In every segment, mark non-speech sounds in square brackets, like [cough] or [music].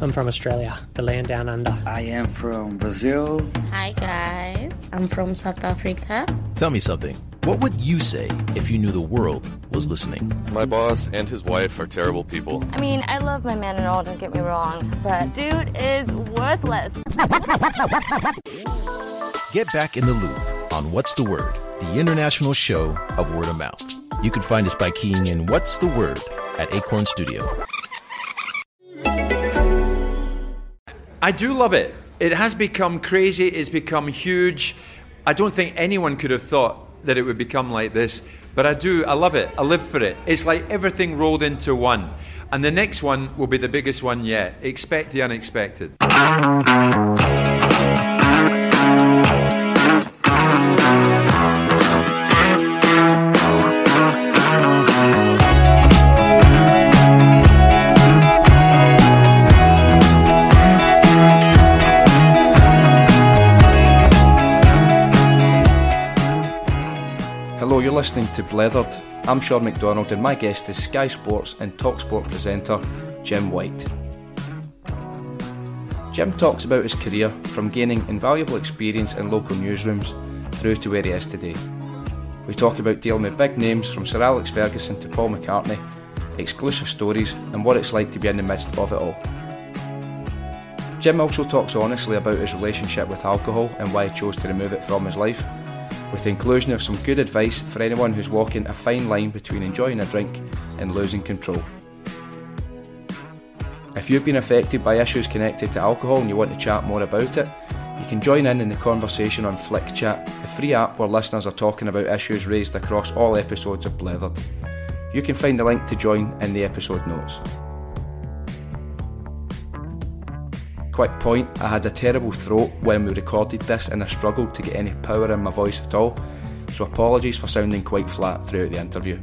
I'm from Australia, the land down under. I am from Brazil. Hi, guys. I'm from South Africa. Tell me something. What would you say if you knew the world was listening? My boss and his wife are terrible people. I mean, I love my man and all, don't get me wrong, but dude is worthless. Get back in the loop on What's the Word, the international show of word of mouth. You can find us by keying in What's the Word at Acorn Studio. I do love it. It has become crazy, it's become huge. I don't think anyone could have thought that it would become like this, but I do. I love it. I live for it. It's like everything rolled into one. And the next one will be the biggest one yet. Expect the unexpected. Listening to Blethered. I'm Sean McDonald, and my guest is Sky Sports and Talksport presenter Jim White. Jim talks about his career from gaining invaluable experience in local newsrooms through to where he is today. We talk about dealing with big names from Sir Alex Ferguson to Paul McCartney, exclusive stories, and what it's like to be in the midst of it all. Jim also talks honestly about his relationship with alcohol and why he chose to remove it from his life with the inclusion of some good advice for anyone who's walking a fine line between enjoying a drink and losing control. If you've been affected by issues connected to alcohol and you want to chat more about it, you can join in in the conversation on Flick Chat, the free app where listeners are talking about issues raised across all episodes of Blethered. You can find the link to join in the episode notes. Quick point, I had a terrible throat when we recorded this and I struggled to get any power in my voice at all, so apologies for sounding quite flat throughout the interview.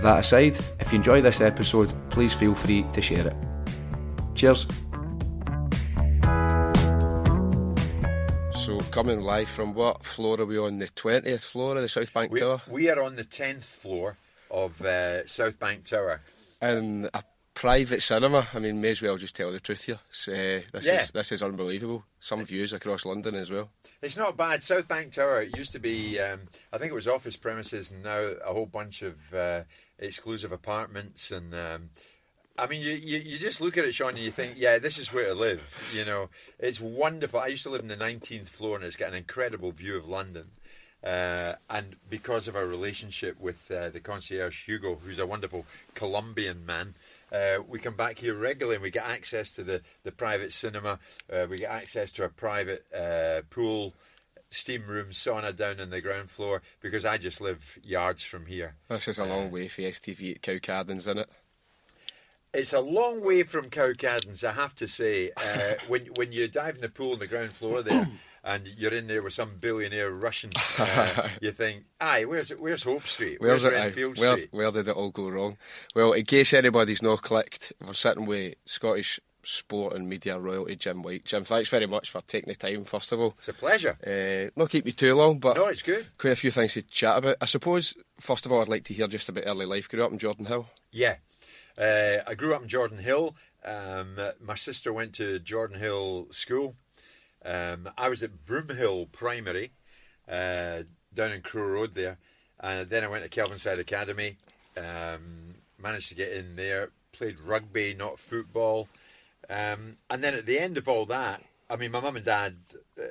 That aside, if you enjoy this episode, please feel free to share it. Cheers. So coming live from what floor are we on? The twentieth floor of the South Bank We, Tower, we are on the 10th floor of uh, South Bank Tower. in a private cinema. I mean, may as well just tell the truth here. Uh, this Yeah. is this is unbelievable. Some views across London as well. It's not bad. South Bank Tower, it used to be, um, I think it was office premises, and now a whole bunch of uh, exclusive apartments. And um, I mean, you, you, you just look at it, Sean, and you think, yeah, this is where to live. You know, it's wonderful. I used to live in the 19th floor, and it's got an incredible view of London. Uh, and because of our relationship with uh, the concierge Hugo, who's a wonderful Colombian man, uh, we come back here regularly and we get access to the, the private cinema. Uh, we get access to a private uh, pool, steam room, sauna down on the ground floor because I just live yards from here. This is a long way for STV at Cowcaddens, isn't it? It's a long way from Cowcaddens, I have to say. Uh, when when you dive in the pool on the ground floor there, and you're in there with some billionaire Russian, [laughs] uh, you think, "Aye, where's where's Hope Street? Where's Where's? Renfield Where, Street?" where did it all go wrong? Well, in case anybody's not clicked, we're sitting with Scottish sport and media royalty Jim White. Jim, thanks very much for taking the time. First of all, It's a pleasure. uh, not keep you too long, but No, it's good. quite a few things to chat about. I suppose first of all, I'd like to hear just about early life. Grew up in Jordanhill. Yeah. Uh, I grew up in Jordanhill. Um, my sister went to Jordanhill School. Um, I was at Broomhill Primary uh, down in Crow Road there. And then I went to Kelvinside Academy. Um, managed to get in there. Played rugby, not football. Um, and then at the end of all that, I mean, my mum and dad uh,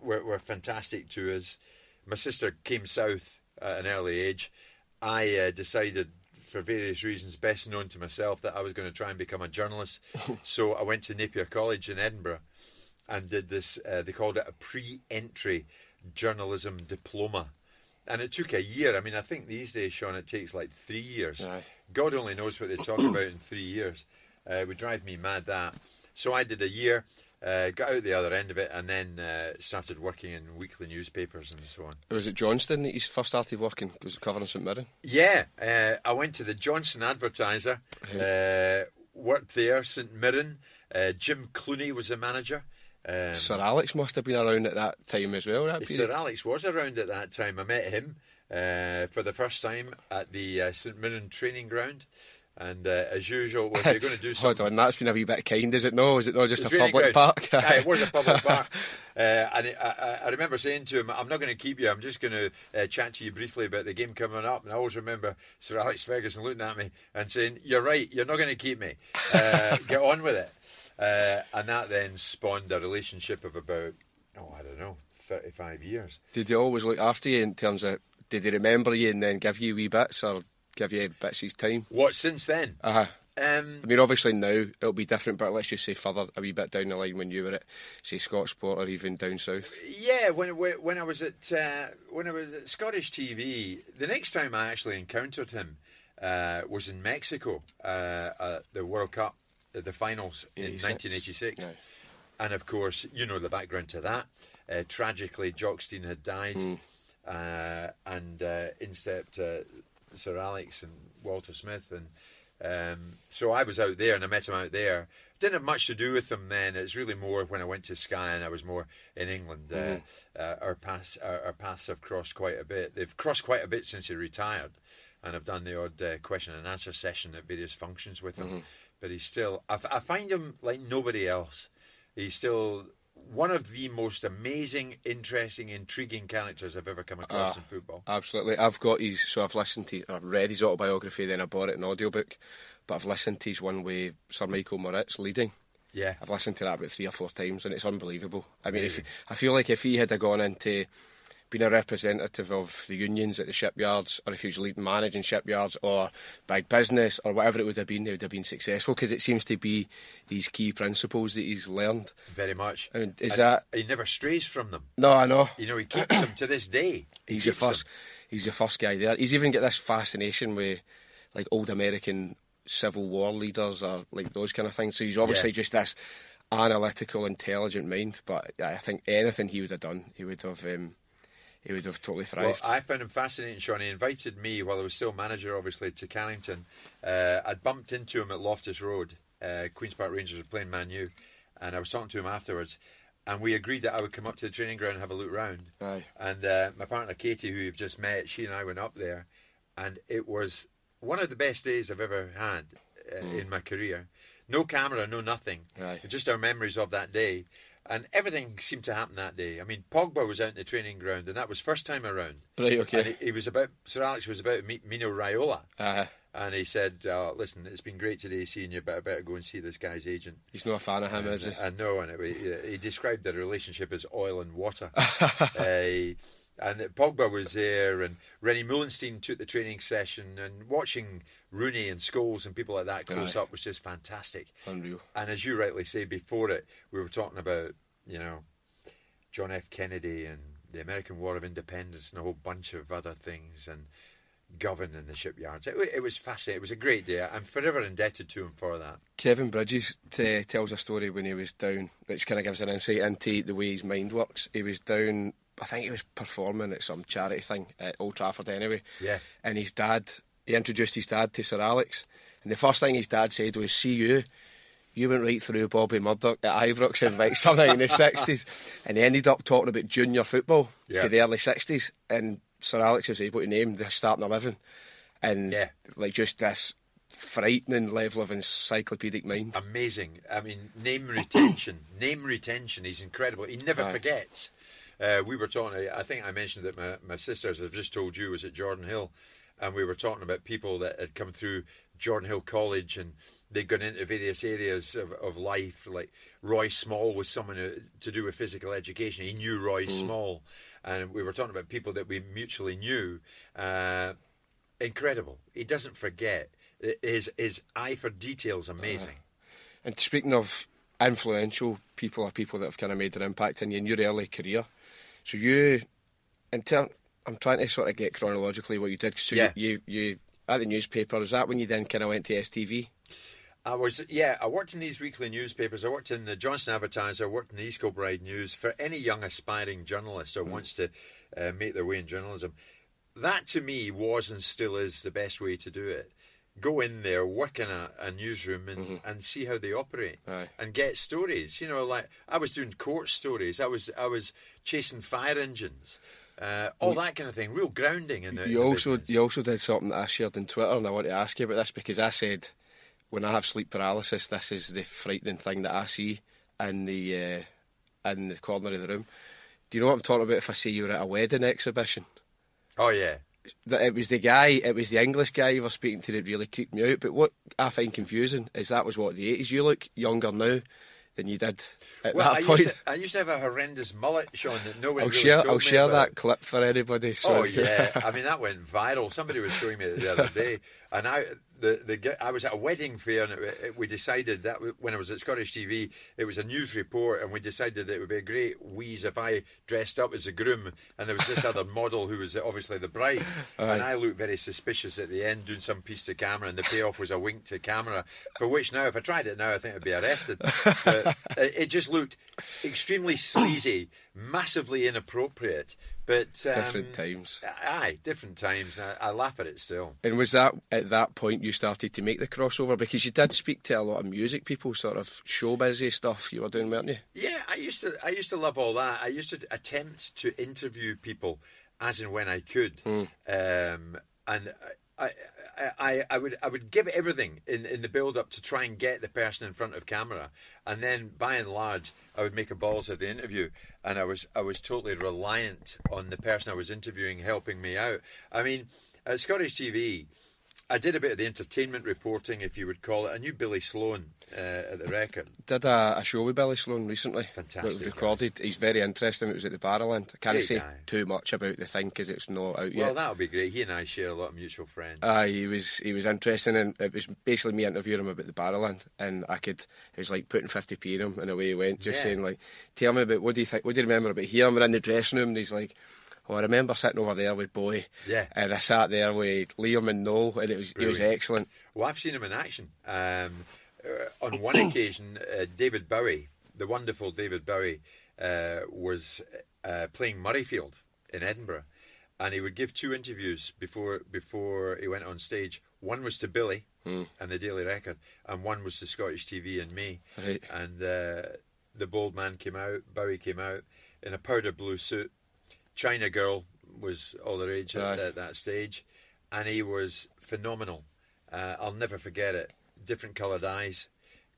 were, were fantastic to us. My sister came south at an early age. I uh, decided, for various reasons best known to myself, that I was going to try and become a journalist. [laughs] so I went to Napier College in Edinburgh and did this. Uh, they called it a pre-entry journalism diploma, and it took a year. I mean, I think these days, Sean, it takes like three years. Aye. God only knows what they talk about in three years. Uh, it would drive me mad that. So I did a year, uh, got out the other end of it, and then uh, started working in weekly newspapers and so on. Was it Johnstone that you first started working? Was it covering St Mirren? Yeah, uh, I went to the Johnstone Advertiser, uh, worked there, St Mirren. Uh, Jim Clunie was the manager. Um, Sir Alex must have been around at that time as well. That. Sir Alex was around at that time. I met him uh, for the first time at the uh, St Mirren training ground. And uh, as usual, well, they're going to do something. [laughs] Hold on, that's been a wee bit kind, is it? No, is it not just a public park? [laughs] It was a public park. [laughs] Uh, and it, I, I- I remember saying to him, I'm not going to keep you, I'm just going to uh, chat to you briefly about the game coming up. And I always remember Sir Alex Ferguson looking at me and saying, You're right, you're not going to keep me. Uh, get on with it. Uh, and that then spawned a relationship of about, oh, I don't know, 35 years. Did he always look after you in terms of, did he remember you and then give you wee bits or give you bits of his time? What since then? Uh-huh. Um, I mean, obviously now it'll be different, but let's just say further a wee bit down the line when you were at, say, Scotsport or even down south. Yeah, when when I was at uh, when I was at Scottish TV, the next time I actually encountered him uh, was in Mexico, uh, at the World Cup, the finals in 1986, Yeah. and of course, you know the background to that. Uh, tragically, Jock Stein had died, Hmm. uh, and uh, in stepped uh, Sir Alex and Walter Smith, and um, so I was out there and I met him out there. Didn't have much to do with him then. It's really more when I went to Sky and I was more in England. Uh, uh, our paths our, our paths have crossed quite a bit. They've crossed quite a bit since he retired, and I've done the odd uh, question and answer session at various functions with him. But he's still. I, f- I find him like nobody else. He's still one of the most amazing, interesting, intriguing characters I've ever come across Ah. in football. Absolutely. I've got his, so I've listened to, I've read his autobiography, then I bought it in audiobook, but I've listened to his one with Sir Michael Moritz leading. Yeah. I've listened to that about three or four times, and it's unbelievable. I mean, if, I feel like if he had gone into being a representative of the unions at the shipyards, or if he was leading managing shipyards, or big business, or whatever it would have been, they would have been successful because it seems to be these key principles that he's learned. Very much. And is And that- he never strays from them? No, I know. You know, he keeps them to this day. [coughs] He He's the keeps them. first. He's the first guy there. He's even got this fascination with like old American Civil War leaders or like those kind of things. So he's obviously Yeah. just this analytical, intelligent mind. But I think anything he would have done, he would have. Um, he would have totally Well, thrived. I found him fascinating, Sean. He invited me while I was still manager, obviously, to Carrington. Uh, I'd bumped into him at Loftus Road. Uh, Queen's Park Rangers were playing Man U, and I was talking to him afterwards. And we agreed that I would come up to the training ground and have a look round. Aye. And uh, my partner Katie, who you've just met, she and I went up there, and it was one of the best days I've ever had uh, in my career. No camera, no nothing. Aye. Just our memories of that day. And everything seemed to happen that day. I mean, Pogba was out in the training ground, and that was first time around. Right, okay. And he, he was about Sir Alex was about to meet Mino Raiola, Uh, and he said, uh, "Listen, it's been great today seeing you, but I better go and see this guy's agent." he's not a fan of him, is he? I know, and it, he, he described the relationship as oil and water. [laughs] uh, and Pogba was there, and René Meulensteen took the training session, and watching Rooney and Scholes and people like that close Aye. up was just fantastic. Unreal. And as you rightly say, before it, we were talking about, you know, John F. Kennedy and the American War of Independence and a whole bunch of other things and Govan in the shipyards. It, it was fascinating. It was a great day. I'm forever indebted to him for that. Kevin Bridges t- tells a story when he was down, which kind of gives an insight into the way his mind works. He was down, I think he was performing at some charity thing at Old Trafford anyway. Yeah. And his dad, he introduced his dad to Sir Alex. And the first thing his dad said was, See you. You went right through Bobby Murdoch at Ibrox in like something in the [laughs] 60s. And he ended up talking about junior football Yeah. for the early 60s. And Sir Alex was able to name the starting 11. And Yeah. like just this frightening level of encyclopedic mind. Amazing. I mean, name retention. name retention. is incredible. He never Aye. forgets. Uh, we were talking, I think I mentioned that my, my sister, as I've just told you, was at Jordanhill. And we were talking about people that had come through Jordanhill College and they'd gone into various areas of, of life. Like Roy Small was someone who, to do with physical education. He knew Roy Small. And we were talking about people that we mutually knew. Uh, incredible. He doesn't forget. His, his eye for details amazing. And speaking of influential people or people that have kind of made an impact in you in your early career, so you, in turn, I'm trying to sort of get chronologically what you did. So Yeah. you, you, you at the newspaper, is that when you then kind of went to STV? I was yeah. I worked in these weekly newspapers. I worked in the Johnstone Advertiser. I worked in the East Kilbride News. For any young aspiring journalist who wants to uh, make their way in journalism, that to me was and still is the best way to do it. Go in there, work in a, a newsroom, and, and see how they operate, Aye. and get stories. You know, like I was doing court stories. I was I was chasing fire engines, uh, all that kind of thing. Real grounding in the. in You the also business. you also did something that I shared on Twitter, and I want to ask you about this because I said when I have sleep paralysis, this is the frightening thing that I see in the uh, in the corner of the room. Do you know what I'm talking about? If I say you were at a wedding exhibition, Oh yeah. That it was the guy, it was the English guy you were speaking to that really creeped me out. But what I find confusing is that was what the 80s. You look younger now than you did at Well, that I point. used, to, I used to have a horrendous mullet, Sean, that nobody I'll really share. I'll share that clip for anybody. So Oh [laughs] yeah, I mean that went viral. Somebody was showing me the other [laughs] day, and I the the I was at a wedding fair, and it, it, we decided that when I was at Scottish TV, it was a news report, and we decided that it would be a great wheeze if I dressed up as a groom, and there was this other [laughs] model who was obviously the bride, and I looked very suspicious at the end, doing some piece to camera, and the payoff was a wink to camera, for which now if I tried it now, I think I'd be arrested. but [laughs] it, it just looked extremely sleazy, massively inappropriate. But um, different times. Aye, different times. I, I laugh at it still. And was that at that point you started to make the crossover because you did speak to a lot of music people, sort of show busy stuff you were doing, weren't you? Yeah, I used to. I used to love all that. I used to attempt to interview people as and when I could, um, and I, I, I, I would, I would give everything in, in the build up to try and get the person in front of camera, and then by and large, I would make a balls of the interview, and I was, I was totally reliant on the person I was interviewing helping me out. I mean, at Scottish TV. I did a bit of the entertainment reporting, if you would call it. I knew Billy Sloan uh, at the record. Did a, a show with Billy Sloan recently. Fantastic That was recorded. He's very interesting. It was at the Barrowland. I can't Great say guy. too much about the thing because it's not out Well, yet. Well, that'll be great. He and I share a lot of mutual friends. Aye, he was he was interesting, and it was basically me interviewing him about the Barrowland, and I could it was like putting fifty p in him, and away he went, just Yeah. saying like, "Tell me about what do you think? What do you remember about here?" And we're in the dressing room, and he's like, "Oh, I remember sitting over there with Bowie. Yeah. and I sat there with Liam and Noel, and it was it was excellent." Well, I've seen him in action. Um, uh, on one occasion, uh, David Bowie, the wonderful David Bowie, uh, was uh, playing Murrayfield in Edinburgh, and he would give two interviews before before he went on stage. One was to Billy and the Daily Record, and one was to Scottish TV and me. Right. And uh, the bold man came out. Bowie came out in a powder blue suit. China Girl was all the rage at, at that stage, and he was phenomenal. Uh, I'll never forget it. Different coloured eyes,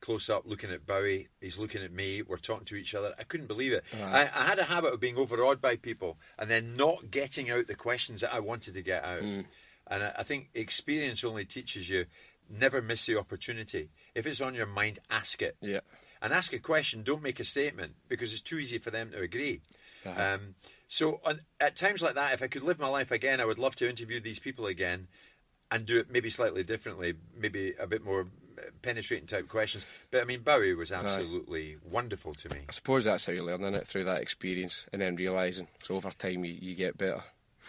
close up, looking at Bowie. He's looking at me. We're talking to each other. I couldn't believe it. I, I had a habit of being overawed by people and then not getting out the questions that I wanted to get out. And I, I think experience only teaches you never miss the opportunity. If it's on your mind, ask it Yeah. and ask a question. Don't make a statement because it's too easy for them to agree. Uh-huh. Um, so on, at times like that, if I could live my life again, I would love to interview these people again and do it maybe slightly differently, maybe a bit more uh, penetrating type questions. But I mean, Bowie was absolutely wonderful to me. I suppose that's how you learn in it through that experience, and then realizing. So over time, you, you get better.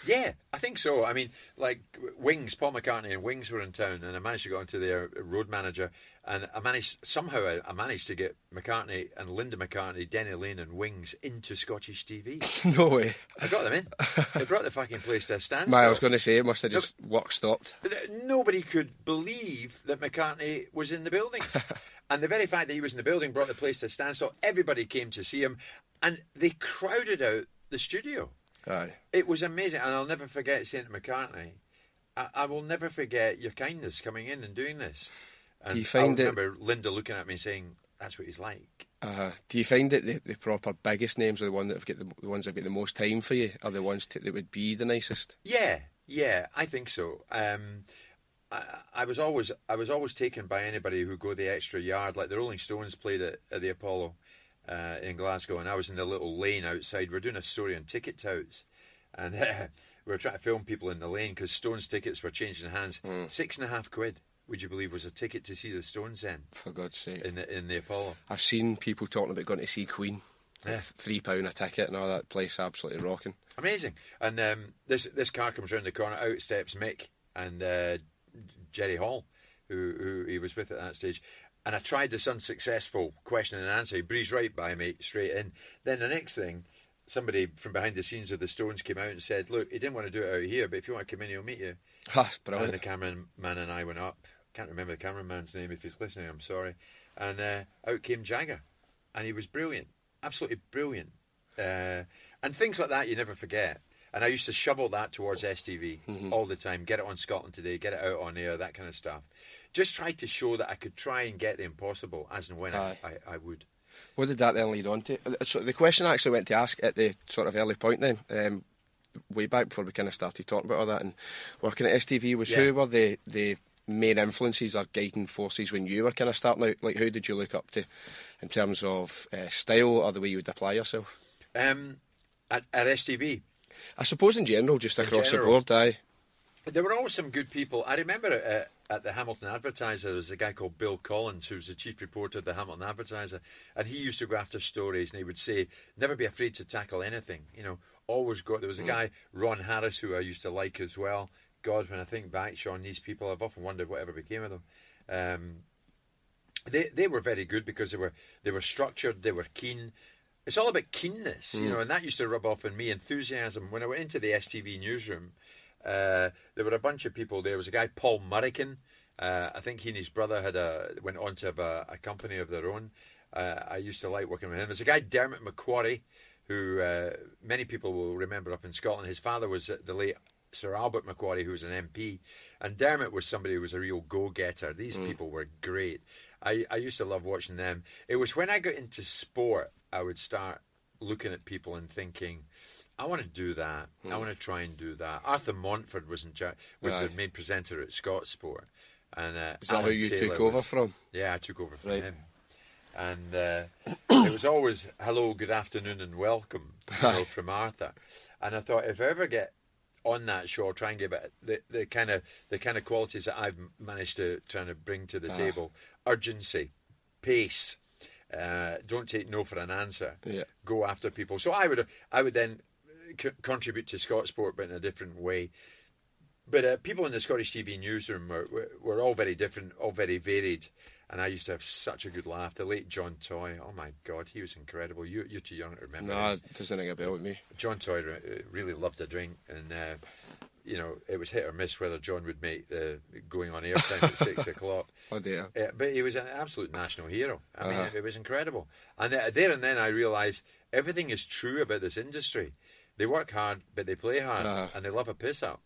Yeah, I think so. I mean, like Wings, Paul McCartney and Wings were in town, and I managed to get onto their road manager, and I managed somehow I, managed to get McCartney and Linda McCartney, Denny Laine, and Wings into Scottish TV. [laughs] no way. I got them in. They brought the fucking place to a standstill. I was going to say it must have just work stopped. Uh, Nobody could believe that McCartney was in the building. [laughs] and the very fact that he was in the building brought the place to a standstill. Everybody came to see him, and they crowded out the studio. Aye. It was amazing, and I'll never forget saying to McCartney, I, I will never forget your kindness coming in and doing this. And you find I it- remember Linda looking at me saying, that's what he's like. Uh, do you find that the, the proper biggest names are the one that have get the, the ones that have got the most time for you? Are the ones t- that would be the nicest? Yeah, yeah, I think so. Um, I, I was always I was always taken by anybody who go the extra yard. Like the Rolling Stones played at, at the Apollo uh, in Glasgow, and I was in the little lane outside. We're doing a story on ticket touts, and uh, we [laughs] were trying to film people in the lane because Stones tickets were changing hands. Six and a half quid. Would you believe was a ticket to see the Stones then For God's sake. in the in the Apollo? I've seen people talking about going to see Queen. Yeah. Three pound a ticket and all that place absolutely rocking. Amazing. And um, this this car comes round the corner. Out steps Mick and uh, Jerry Hall, who, who he was with at that stage. And I tried this unsuccessful question and answer. He breezed right by me, straight in. Then the next thing, somebody from behind the scenes of the Stones came out and said, "Look, he didn't want to do it out here, but if you want to come in, he'll meet you." [laughs] Ha, it's And the cameraman and I went up. Can't remember the cameraman's name. If he's listening, I'm sorry. And uh, out came Jagger, and he was brilliant, absolutely brilliant. Uh, and things like that you never forget. And I used to shovel that towards STV all the time. Get it on Scotland Today. Get it out on air. That kind of stuff. Just tried to show that I could try and get the impossible as and when I, I, I, would. What did that then lead on to? Uh, so the question I actually went to ask at the sort of early point then, um, way back before we kind of started talking about all that and working at STV, was yeah. who were the, the main influences or guiding forces when you were kind of starting out? Like, who did you look up to in terms of uh, style or the way you would apply yourself? Um, at, at STV? I suppose in general, just across general, the board, aye. There were always some good people. I remember uh, at the Hamilton Advertiser, there was a guy called Bill Collins, who was the chief reporter of the Hamilton Advertiser, and he used to go after stories, and he would say, "Never be afraid to tackle anything." You know, always go. There was a mm. guy, Ron Harris, who I used to like as well. God, when I think back, Sean, these people, I've often wondered whatever became of them. Um, they they were very good because they were they were structured, they were keen. It's all about keenness, mm. you know, and that used to rub off on me. Enthusiasm. When I went into the STV newsroom, uh, there were a bunch of people. There was a guy, Paul Murrican. Uh, I think he and his brother had a went on to have a, a company of their own. Uh, I used to like working with him. There's a guy, Dermot McQuarrie, who uh, many people will remember up in Scotland. His father was the late Sir Albert McQuarrie, who was an MP, and Dermot was somebody who was a real go-getter. These mm. people were great. I, I used to love watching them. It was when I got into sport, I would start looking at people and thinking, I want to do that. Mm. I hmm. want to try and do that. Arthur Montford was in was the main presenter at Scotsport, and uh, is that Alan who you Taylor took over was, from? Yeah, I took over from right. him. And uh, it was always hello, good afternoon, and welcome you know, [laughs] from Arthur. And I thought if I ever get on that show, I'll try and give it the, the kind of the kind of qualities that I've managed to try to bring to the ah. table: urgency, pace. Uh, don't take no for an answer. Yeah. Go after people. So I would I would then c- contribute to Scotsport, but in a different way. But uh, people in the Scottish TV newsroom were, were, were all very different, all very varied and I used to have such a good laugh. The late John Toy, oh my God, he was incredible. You, you're too young to remember. No, it doesn't ring a bell with me. John Toy uh, really loved a drink, and uh, you know it was hit or miss whether John would make the going on air time at six [laughs] o'clock. Oh dear! Uh, but he was an absolute national hero. I uh-huh. mean, it, it, was incredible. And uh, there and then I realised everything is true about this industry. They work hard, but they play hard, uh-huh. and they love a piss up.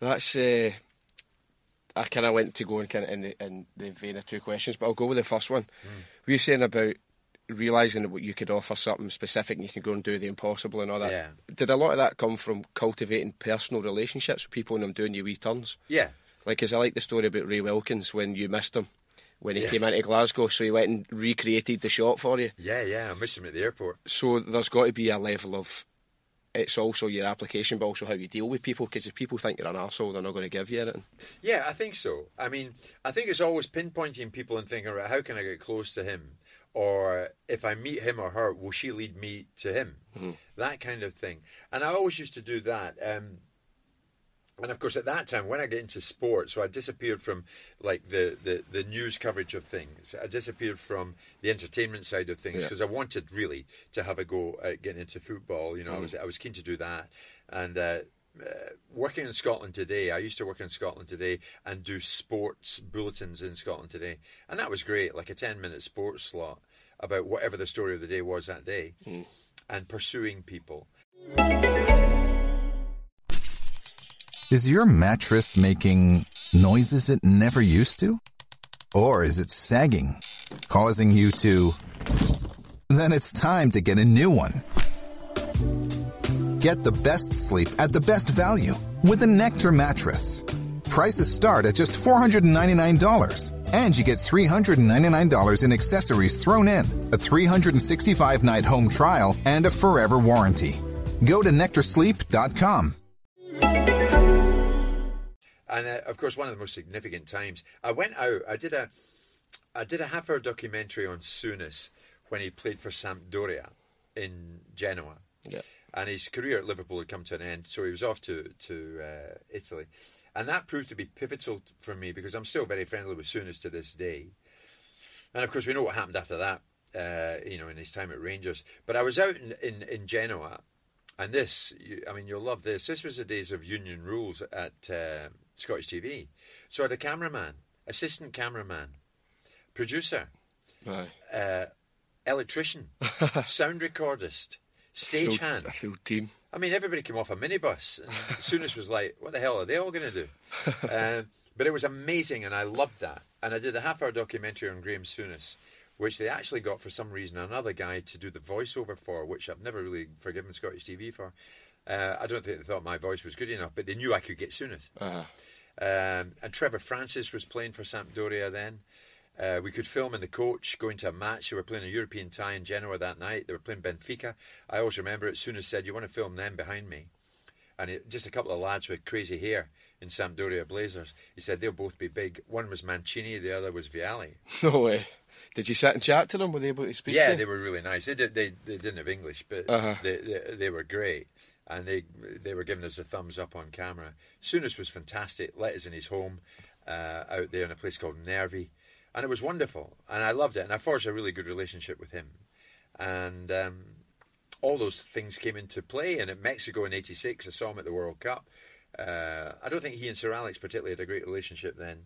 That's uh, I kind of went to go in kind of in the, in the vein of two questions, but I'll go with the first one. Mm. Were you saying about realizing that you could offer something specific and you can go and do the impossible and all that? Yeah. Did a lot of that come from cultivating personal relationships with people and them doing your wee turns? Yeah. Like, because I like the story about Ray Wilkins when you missed him when he yeah. came into Glasgow, so he went and recreated the shot for you. Yeah, yeah, I missed him at the airport. So there's got to be a level of it's also your application, but also how you deal with people. Because if people think you're an asshole, they're not going to give you anything. Yeah, I think so. I mean, I think it's always pinpointing people and thinking, right, how can I get close to him? Or if I meet him or her, will she lead me to him? Mm-hmm. That kind of thing. And I always used to do that. Um, and of course, at that time, when I get into sports, so I disappeared from like the, the, the news coverage of things. I disappeared from the entertainment side of things because yeah. I wanted really to have a go at getting into football. You know, mm. I was I was keen to do that, and uh, uh, working in Scotland today, I used to work in Scotland today and do sports bulletins in Scotland today, and that was great, like a ten minute sports slot about whatever the story of the day was that day, mm. and pursuing people. Is your mattress making noises it never used to? Or is it sagging, causing you to... Then it's time to get a new one. Get the best sleep at the best value with a Nectar mattress. Prices start at just $499, and you get $399 in accessories thrown in, a 365 night home trial, and a forever warranty. Go to NectarSleep.com. And uh, of course, one of the most significant times I went out. I did a, I did a half-hour documentary on Souness when he played for Sampdoria in Genoa. Yeah. And his career at Liverpool had come to an end, so he was off to to uh, Italy, and that proved to be pivotal for me because I'm still very friendly with Souness to this day. And of course, we know what happened after that. Uh, you know, in his time at Rangers. But I was out in, in, in Genoa, and this, you, I mean, you'll love this. This was the days of union rules at uh, Scottish TV. So I had a cameraman, assistant cameraman, producer, uh, electrician, [laughs] sound recordist, stagehand. A full team. I mean, everybody came off a minibus. And Souness was like, what the hell are they all going to do? Um, [laughs] But it was amazing, and I loved that. And I did a half-hour documentary on Graham Souness, which they actually got for some reason another guy to do the voiceover for, which I've never really forgiven Scottish TV for. Uh, I don't think they thought my voice was good enough, but they knew I could get Souness. Uh-huh. Um, and Trevor Francis was playing for Sampdoria then. Uh, we could film in the coach going to a match. They were playing a European tie in Genoa that night. They were playing Benfica. I always remember it. Souness said, "You want to film them behind me?" And it, just a couple of lads with crazy hair in Sampdoria Blazers. He said they'll both be big. One was Mancini, the other was Vialli. [laughs] No way. Did you sit and chat to them? Were they able to speak? Yeah, to? they were really nice. They did. They, they didn't have English, but Uh-huh. they, they they were great, and they they were giving us a thumbs up on camera. Souness was fantastic. Let us in his home uh, out there in a place called Nervi, and it was wonderful, and I loved it. And I forged a really good relationship with him, and um, all those things came into play. And at Mexico in '86, I saw him at the World Cup. Uh, I don't think he and Sir Alex particularly had a great relationship then.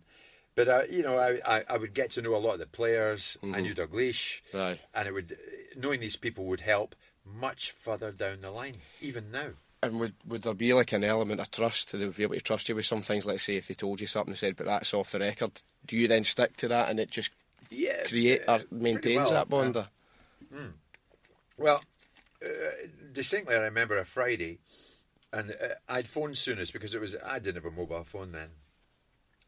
But uh, you know, I, I, I would get to know a lot of the players. I knew Douglas, Aye. and it would knowing these people would help much further down the line, even now. And would would there be like an element of trust? They would be able to trust you with some things. Let's say if they told you something and said, "But that's off the record," do you then stick to that and it just Yeah, create or maintains well, that bond? uh, or- Well, uh, distinctly, I remember a Friday, and uh, I'd phoned Souness because it was I didn't have a mobile phone then,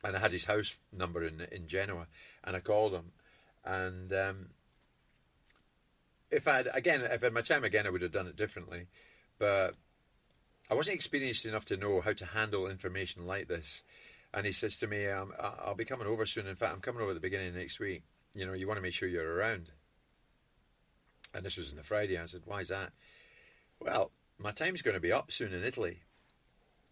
and I had his house number in in Genoa, and I called him, and um, if I'd again if I had my time again, I would have done it differently, but I wasn't experienced enough to know how to handle information like this. And he says to me, um, "I'll be coming over soon. In fact, I'm coming over at the beginning of next week. You know, you want to make sure you're around." And this was on the Friday. I said, "Why is that?" Well, my time's going to be up soon in Italy.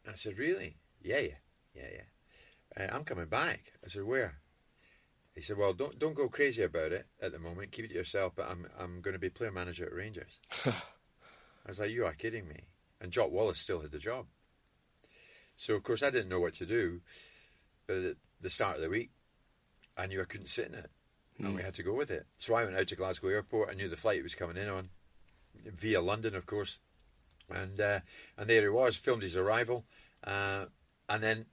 I said, "Really? Yeah, yeah, yeah, yeah. Uh, I'm coming back." I said, "Where?" He said, "Well, don't don't go crazy about it at the moment. Keep it to yourself. But I'm I'm going to be player manager at Rangers." [laughs] I was like, "You are kidding me!" And Jock Wallace still had the job. So of course I didn't know what to do. But at the start of the week, I knew I couldn't sit in it, and we had to go with it. So I went out to Glasgow Airport. I knew the flight he was coming in on, via London, of course, and uh, and there he was. Filmed his arrival, uh, and then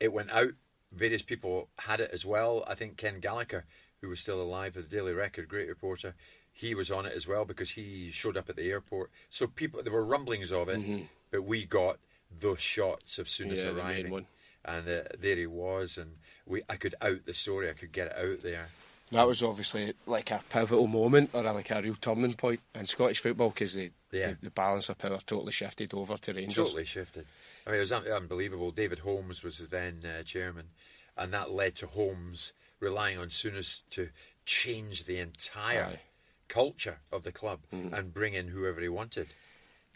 it went out. Various people had it as well. I think Ken Gallacher, who was still alive at the Daily Record, great reporter, he was on it as well because he showed up at the airport. So people, there were rumblings of it, but we got those shots of Souness Yeah, the main arriving, one. and uh, there he was, and we I could out the story. I could get it out there. That was obviously like a pivotal moment or like a real turning point in Scottish football because the, Yeah. the the balance of power totally shifted over to Rangers. Totally shifted. I mean, it was un- unbelievable. David Holmes was his then uh, chairman, and that led to Holmes relying on Souness to change the entire Aye. culture of the club and bring in whoever he wanted.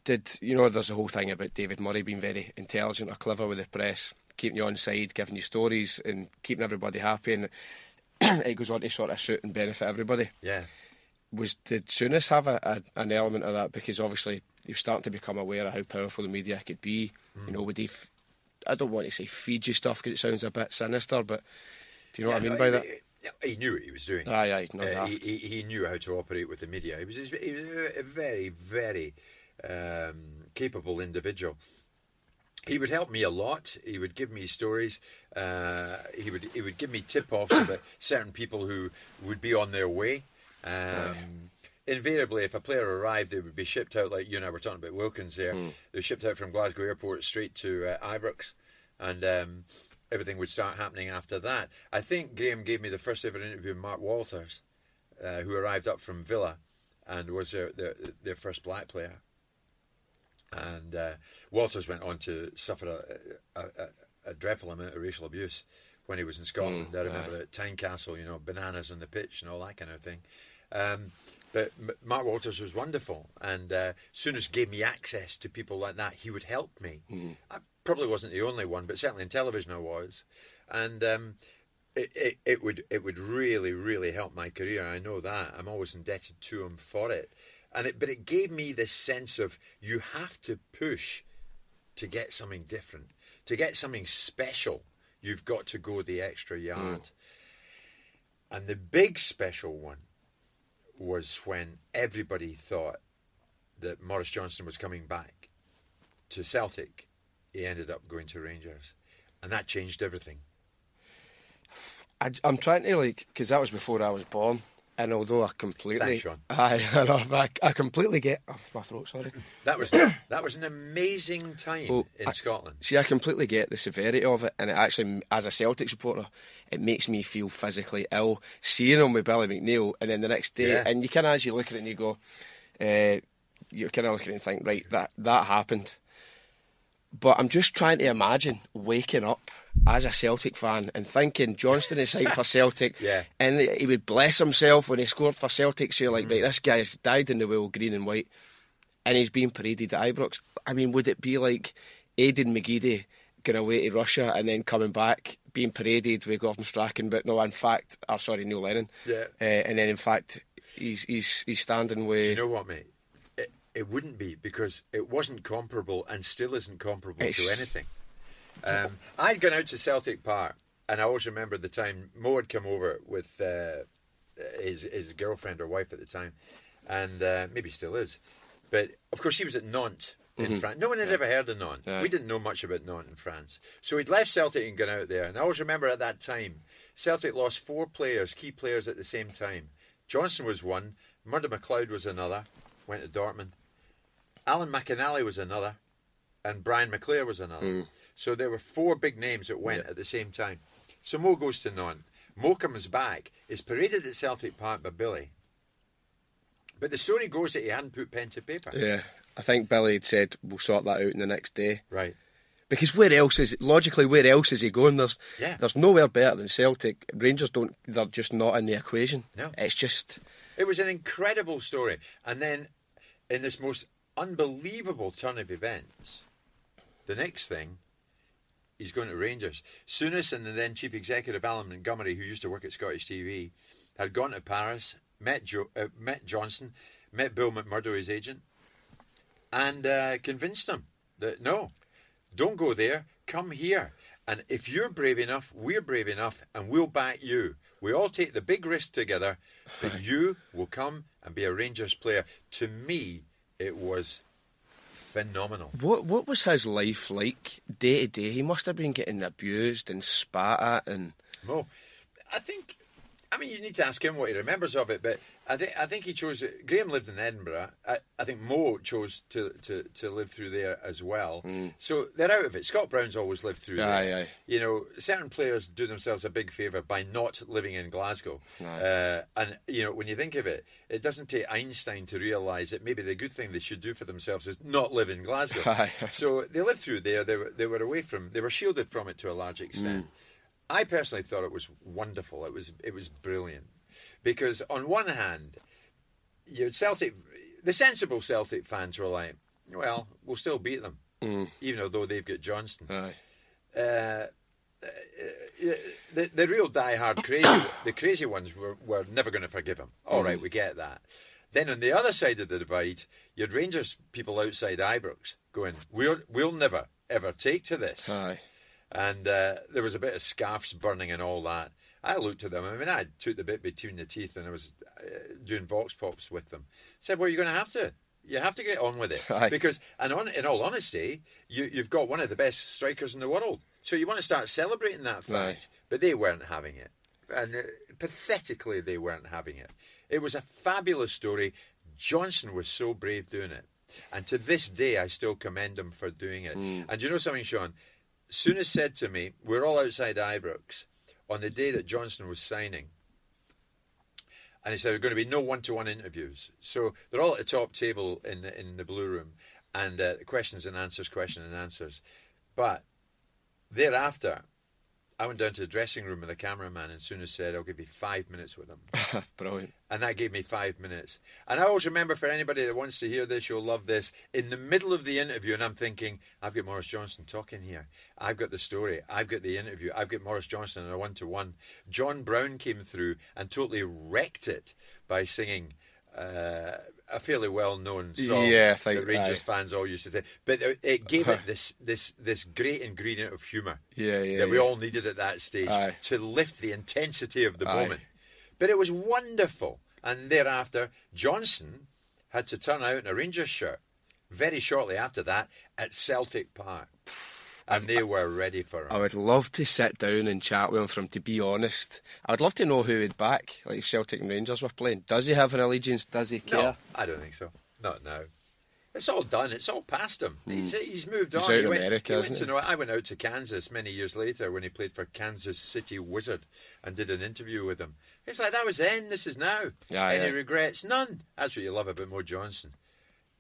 Did you know? There's a whole thing about David Murray being very intelligent or clever with the press, keeping you on side, giving you stories, and keeping everybody happy. And [clears throat] it goes on to sort of suit and benefit everybody. Yeah. Was did Souness have a, a, an element of that? Because obviously you're starting to become aware of how powerful the media could be. You know, would he? F- I don't want to say feed you stuff because it sounds a bit sinister, but do you know what I mean no, by he, that? He, he knew what he was doing. Aye, aye, Uh, he, he, he knew how to operate with the media. He was, he was a very, very um, capable individual. He would help me a lot. He would give me stories. Uh, he would he would give me tip offs about certain people who would be on their way. Um, invariably, if a player arrived, they would be shipped out like you and I were talking about Wilkins there. They were shipped out from Glasgow Airport straight to uh, Ibrox, and um, everything would start happening after that. I think Graham gave me the first ever interview with Mark Walters, uh, who arrived up from Villa, and was their their, their first black player. And uh, Walters went on to suffer a, a, a, a dreadful amount of racial abuse when he was in Scotland. I remember at Tynecastle, you know, bananas on the pitch and all that kind of thing. Um, but Mark Walters was wonderful, and uh, Souness gave me access to people like that, he would help me. I probably wasn't the only one, but certainly in television I was, and um, it, it, it would it would really really help my career. I know that I'm always indebted to him for it, and it, but it gave me this sense of you have to push to get something different, to get something special. You've got to go the extra yard, and the big special one was when everybody thought that Maurice Johnston was coming back to Celtic. He ended up going to Rangers, and that changed everything. I, am trying to like because that was before I was born, and although I completely, Thanks, Sean. [laughs] I, I, know, I, I completely get oh, my throat. Sorry. [clears throat] That was that was an amazing time Well, in I- Scotland. See, I completely get the severity of it, and it actually, as a Celtic supporter, it makes me feel physically ill seeing him with Billy McNeill, and then the next day, Yeah. and you kind of as you look at it and you go, uh, you kind of look at it and think, right, that that happened. But I'm just trying to imagine waking up as a Celtic fan and thinking Johnston is signed for Celtic, [laughs] Yeah. and he would bless himself when he scored for Celtic. So you're like, right, this guy's died in the wool, green and white, and he's being paraded at Ibrox. I mean, would it be like Aidan McGeady going away to Russia and then coming back, being paraded with Gordon Strachan, but no, in fact, or sorry, Neil Lennon, Yeah. uh, and then in fact, he's he's he's standing with. Do You know what, mate? It, it wouldn't be because it wasn't comparable and still isn't comparable to anything. Um, I'd gone out to Celtic Park, and I always remember the time Mo had come over with uh, his his girlfriend or wife at the time, and uh, maybe still is. But of course, he was at Nantes in France. No one had ever heard of Nantes. Aye. We didn't know much about Nantes in France. So he'd left Celtic and gone out there. And I always remember at that time, Celtic lost four players, key players at the same time. Johnston was one, Murdo MacLeod was another, went to Dortmund. Alan McInally was another, and Brian McClair was another. So there were four big names that went at the same time. So Mo goes to Nantes. Mo comes back, is paraded at Celtic Park by Billy. But the story goes that he hadn't put pen to paper. Yeah, I think Billy had said we'll sort that out in the next day. Right. Because where else is logically where else is he going? There's Yeah. there's nowhere better than Celtic. Rangers don't they're just not in the equation. No. It's just It was an incredible story. And then, in this most unbelievable turn of events, the next thing, he's going to Rangers. Souness and the then chief executive Alan Montgomery, who used to work at Scottish TV, had gone to Paris, met jo- uh, met Johnston, met Bill McMurdo, his agent, and uh, convinced him that no, don't go there, come here. And if you're brave enough, we're brave enough, and we'll back you. We all take the big risk together, but you will come and be a Rangers player. To me, it was phenomenal. what what was his life like day to day? He must have been getting abused and spat at and Mo, I think. I mean, you need to ask him what he remembers of it, but I think I think he chose. Graham lived in Edinburgh. I, I think Mo chose to, to, to live through there as well. So they're out of it. Scott Brown's always lived through Aye, there. aye. You know, certain players do themselves a big favour by not living in Glasgow. Uh, and you know, when you think of it, it doesn't take Einstein to realise that maybe the good thing they should do for themselves is not live in Glasgow. [laughs] So they lived through there. They were they were away from. They were shielded from it to a large extent. I personally thought it was wonderful. It was it was brilliant because on one hand, you Celtic, the sensible Celtic fans were like, well, we'll still beat them, mm. even though they've got Johnston. aye. Uh, uh, the the real die-hard crazy [coughs] the crazy ones were, were never going to forgive him. All right, mm. we get that. Then on the other side of the divide, you had Rangers people outside Ibrox going, "We'll we'll never ever take to this." Aye. And uh, there was a bit of scarves burning and all that. I looked at them. I mean, I took the bit between the teeth, and I was uh, doing vox pops with them. said, "Well, you're going to have to. You have to get on with it [laughs] Aye. because, and on, in all honesty, you, you've got one of the best strikers in the world. So you want to start celebrating that fact." Aye. But they weren't having it, and uh, pathetically, they weren't having it. It was a fabulous story. Johnston was so brave doing it, and to this day, I still commend him for doing it. And you know something, Sean? Souness said to me, "We're all outside Ibrox on the day that Johnston was signing." And he said, there are going to be no one-to-one interviews. So they're all at the top table in the, in the blue room, and uh, questions and answers, questions and answers. But thereafter, I went down to the dressing room with the cameraman, and Souness said, "I'll give you five minutes with him." [laughs] Brilliant. and that gave me five minutes. And I always remember for anybody that wants to hear this, you'll love this. In the middle of the interview, and I'm thinking, I've got Maurice Johnston talking here. I've got the story. I've got the interview. I've got Maurice Johnston in a one to one. John Brown came through and totally wrecked it by singing. Uh, a fairly well-known song Yeah, I think- that Rangers aye. fans all used to think, but it- it gave it [laughs] this this this great ingredient of humour Yeah, yeah, that we all needed at that stage Aye. to lift the intensity of the Aye. moment. But it was wonderful. And thereafter, Johnston had to turn out in a Rangers shirt very shortly after that at Celtic Park. And they were ready for him. I would love to sit down and chat with him. From to be honest, I would love to know who he'd back. Like if Celtic and Rangers were playing, does he have an allegiance? Does he care? No, I don't think so. Not now. It's all done. It's all past him. Hmm. He's, he's moved. He's on. out he went, America, he went to? I went out to Kansas many years later when he played for Kansas City Wizard and did an interview with him. It's like that was then. This is now. Yeah, Any yeah. regrets? None. That's what you love about Mo Johnston.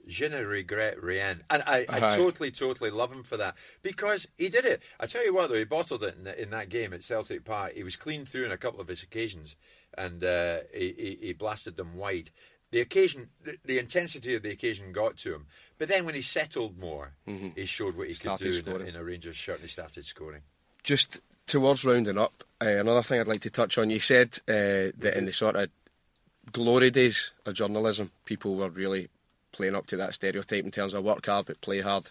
Je ne regrette rien, and I, I Aye. totally, totally love him for that because he did it. I tell you what, though, he bottled it in, in that game at Celtic Park. He was clean through in a couple of his occasions, and uh, he, he, he blasted them wide. The occasion, the, intensity of the occasion got to him, but then when he settled more, he showed what he Mm-hmm. Started could do in a, scoring. in a Rangers shirt, and he started scoring. Just towards rounding up, uh, another thing I'd like to touch on. You said uh, that in the sort of glory days of journalism, people were really playing up to that stereotype in terms of work hard but play hard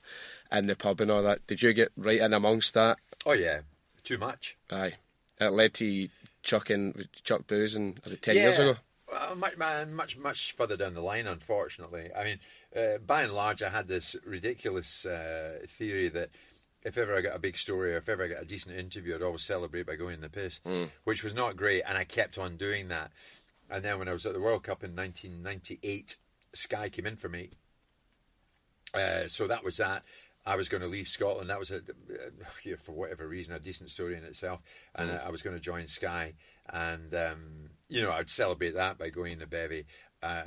in the pub and all that. Did you get right in amongst that? Oh yeah, too much. Aye. It led to you chucking Chuck booze and ten years ago. Well, much, much, much further down the line, unfortunately. I mean, uh, by and large, I had this ridiculous uh, theory that if ever I got a big story or if ever I got a decent interview, I'd always celebrate by going in the piss, which was not great, and I kept on doing that. And then when I was at the World Cup in 1998, Sky came in for me. Uh, so that was that. I was going to leave Scotland. That was a, uh, for whatever reason, a decent story in itself. And uh, I was going to join Sky, and um, you know, I'd celebrate that by going to Bevy. Uh,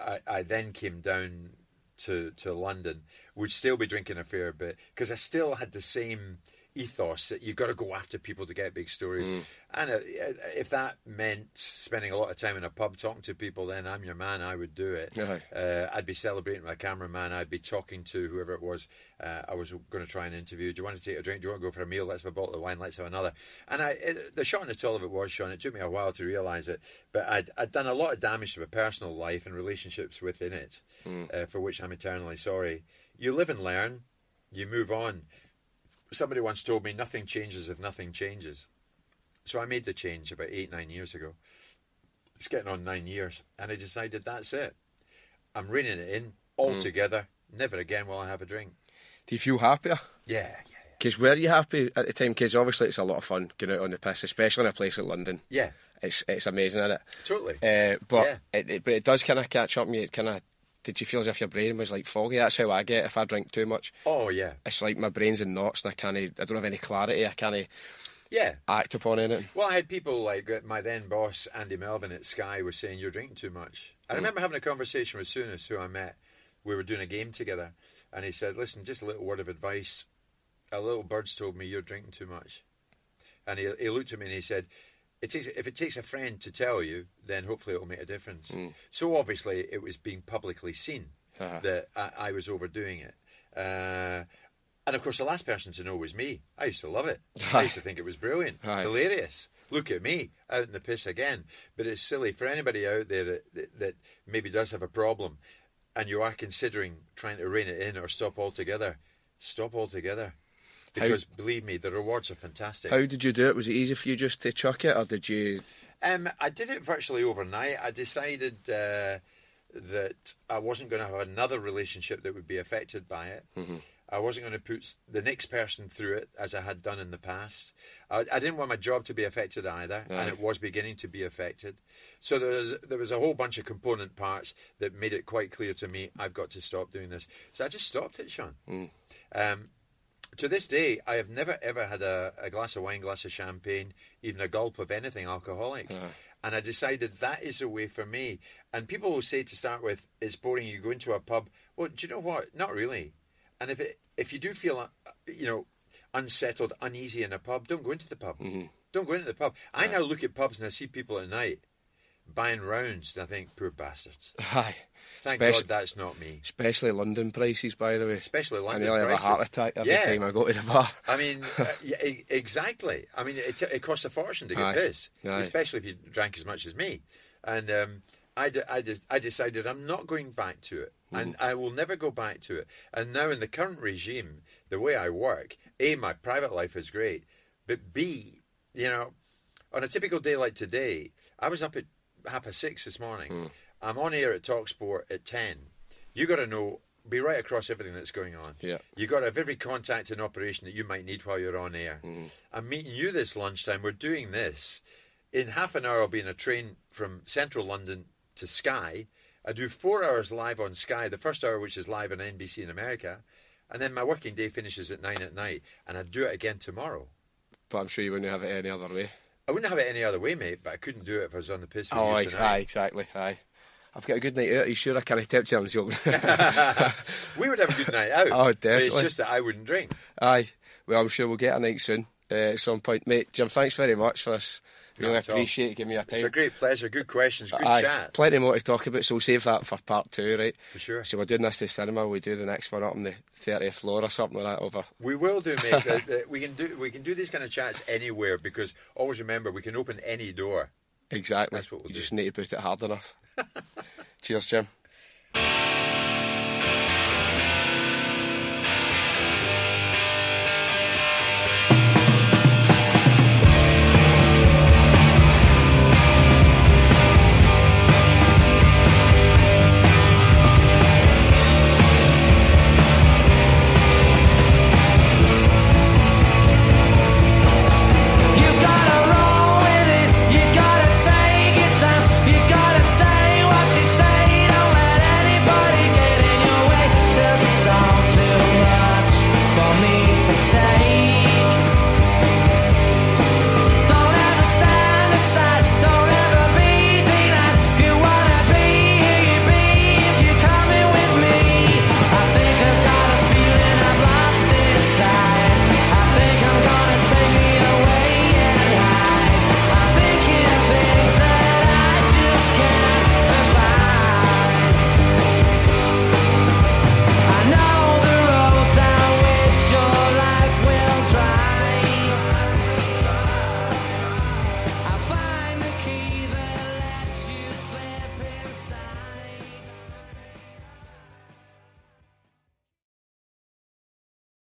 I, I then came down to to London. Would still be drinking a fair bit because I still had the same ethos that you've got to go after people to get big stories. And uh, if that meant spending a lot of time in a pub talking to people, then I'm your man. I would do it. Uh, I'd be celebrating with a cameraman. I'd be talking to whoever it was uh, I was going to try and interview. Do you want to take a drink? Do you want to go for a meal? Let's have a bottle of wine. Let's have another. And I, it, the short and the tall of it was, Sean, it took me a while to realise it, but I'd, I'd done a lot of damage to my personal life and relationships within it, uh, for which I'm eternally sorry. You live and learn. You move on. Somebody once told me nothing changes if nothing changes. So I made the change about eight, nine years ago. It's getting on nine years. And I decided that's it. I'm reining it in altogether. Never again will I have a drink. Do you feel happier? Yeah, yeah, yeah. Because were you happy at the time? Because obviously it's a lot of fun going out on the piss, especially in a place like London. Yeah, It's it's amazing, isn't it? totally. Uh, but Yeah. it, it, but it does kind of catch up with you. It kind of did you feel as if your brain was like foggy? That's how I get if I drink too much. oh, yeah. It's like my brain's in knots and I can't. I don't have any clarity. I can't Yeah. act upon anything. Well, I had people like my then boss, Andy Melvin at Sky, was saying, You're drinking too much. I mm. remember having a conversation with Souness, who I met. We were doing a game together. And he said, Listen, just a little word of advice. A little bird's told me you're drinking too much. And he, he looked at me and he said, it takes, If it takes a friend to tell you, then hopefully it'll make a difference. So obviously, it was being publicly seen Uh-huh. that I, I was overdoing it. Uh, and of course, the last person to know was me. I used to love it. I used to think it was brilliant, [laughs] hilarious. Look at me out in the piss again. But it's silly for anybody out there that, that maybe does have a problem, and you are considering trying to rein it in or stop altogether. Stop altogether, How- because believe me, the rewards are fantastic. How did you do it? Was it easy for you just to chuck it, or did you? Um, I did it virtually overnight. I decided uh, that I wasn't going to have another relationship that would be affected by it. I wasn't going to put the next person through it as I had done in the past. I, I didn't want my job to be affected either, and it was beginning to be affected. So there was there was a whole bunch of component parts that made it quite clear to me I've got to stop doing this. So I just stopped it, Sean. Um, to this day, I have never ever had a, a glass of wine, glass of champagne, even a gulp of anything alcoholic. And I decided that is the way for me. And people will say to start with, it's boring. You go into a pub. Well, do you know what? Not really. And if it, if you do feel, uh, you know, unsettled, uneasy in a pub, don't go into the pub. Don't go into the pub. I now look at pubs and I see people at night buying rounds, and I think, poor bastards. [laughs] Aye. Thank Especially- God that's not me. Especially London prices, by the way. Especially I London nearly have a heart attack every Yeah. time I go to the bar. [laughs] I mean, [laughs] uh, yeah, exactly. I mean, it, it costs a fortune to get Aye. pissed, Aye. especially if you drank as much as me. And um, I, I, I decided I'm not going back to it, Mm. and I will never go back to it. And now, in the current regime, the way I work, a my private life is great, but b, you know, on a typical day like today, I was up at half past six this morning. Mm. I'm on air at Talksport at ten. You got to know be right across everything that's going on. Yeah. You got to have every contact and operation that you might need while you're on air. Mm. I'm meeting you this lunchtime. We're doing this. In half an hour, I'll be in a train from central London to Sky. I do four hours live on Sky, the first hour, which is live on NBC in America. And then my working day finishes at nine at night. And I do it again tomorrow. But I'm sure you wouldn't have it any other way. I wouldn't have it any other way, mate, but I couldn't do it if I was on the piss with Oh, you tonight. aye, exactly. Aye. I've got a good night out. Are you sure I can't tempt you? I'm joking. [laughs] we would have a good night out. [laughs] Oh, But it's just that I wouldn't drink. Aye. Well, I'm sure we'll get a night soon uh, at some point. Mate, Jim, thanks very much for this. Really appreciate you giving me a time. It's a great pleasure. Good questions. Good Aye, chat. Plenty more to talk about, so we'll save that for part two, right? For sure. So we're doing this to cinema. We do the next one up on the 30th floor or something like that over. We will do, mate. [laughs] We can do we can do these kind of chats anywhere because always remember we can open any door. Exactly. That's what we'll you do. just need to put it hard enough. [laughs] Cheers, Jim.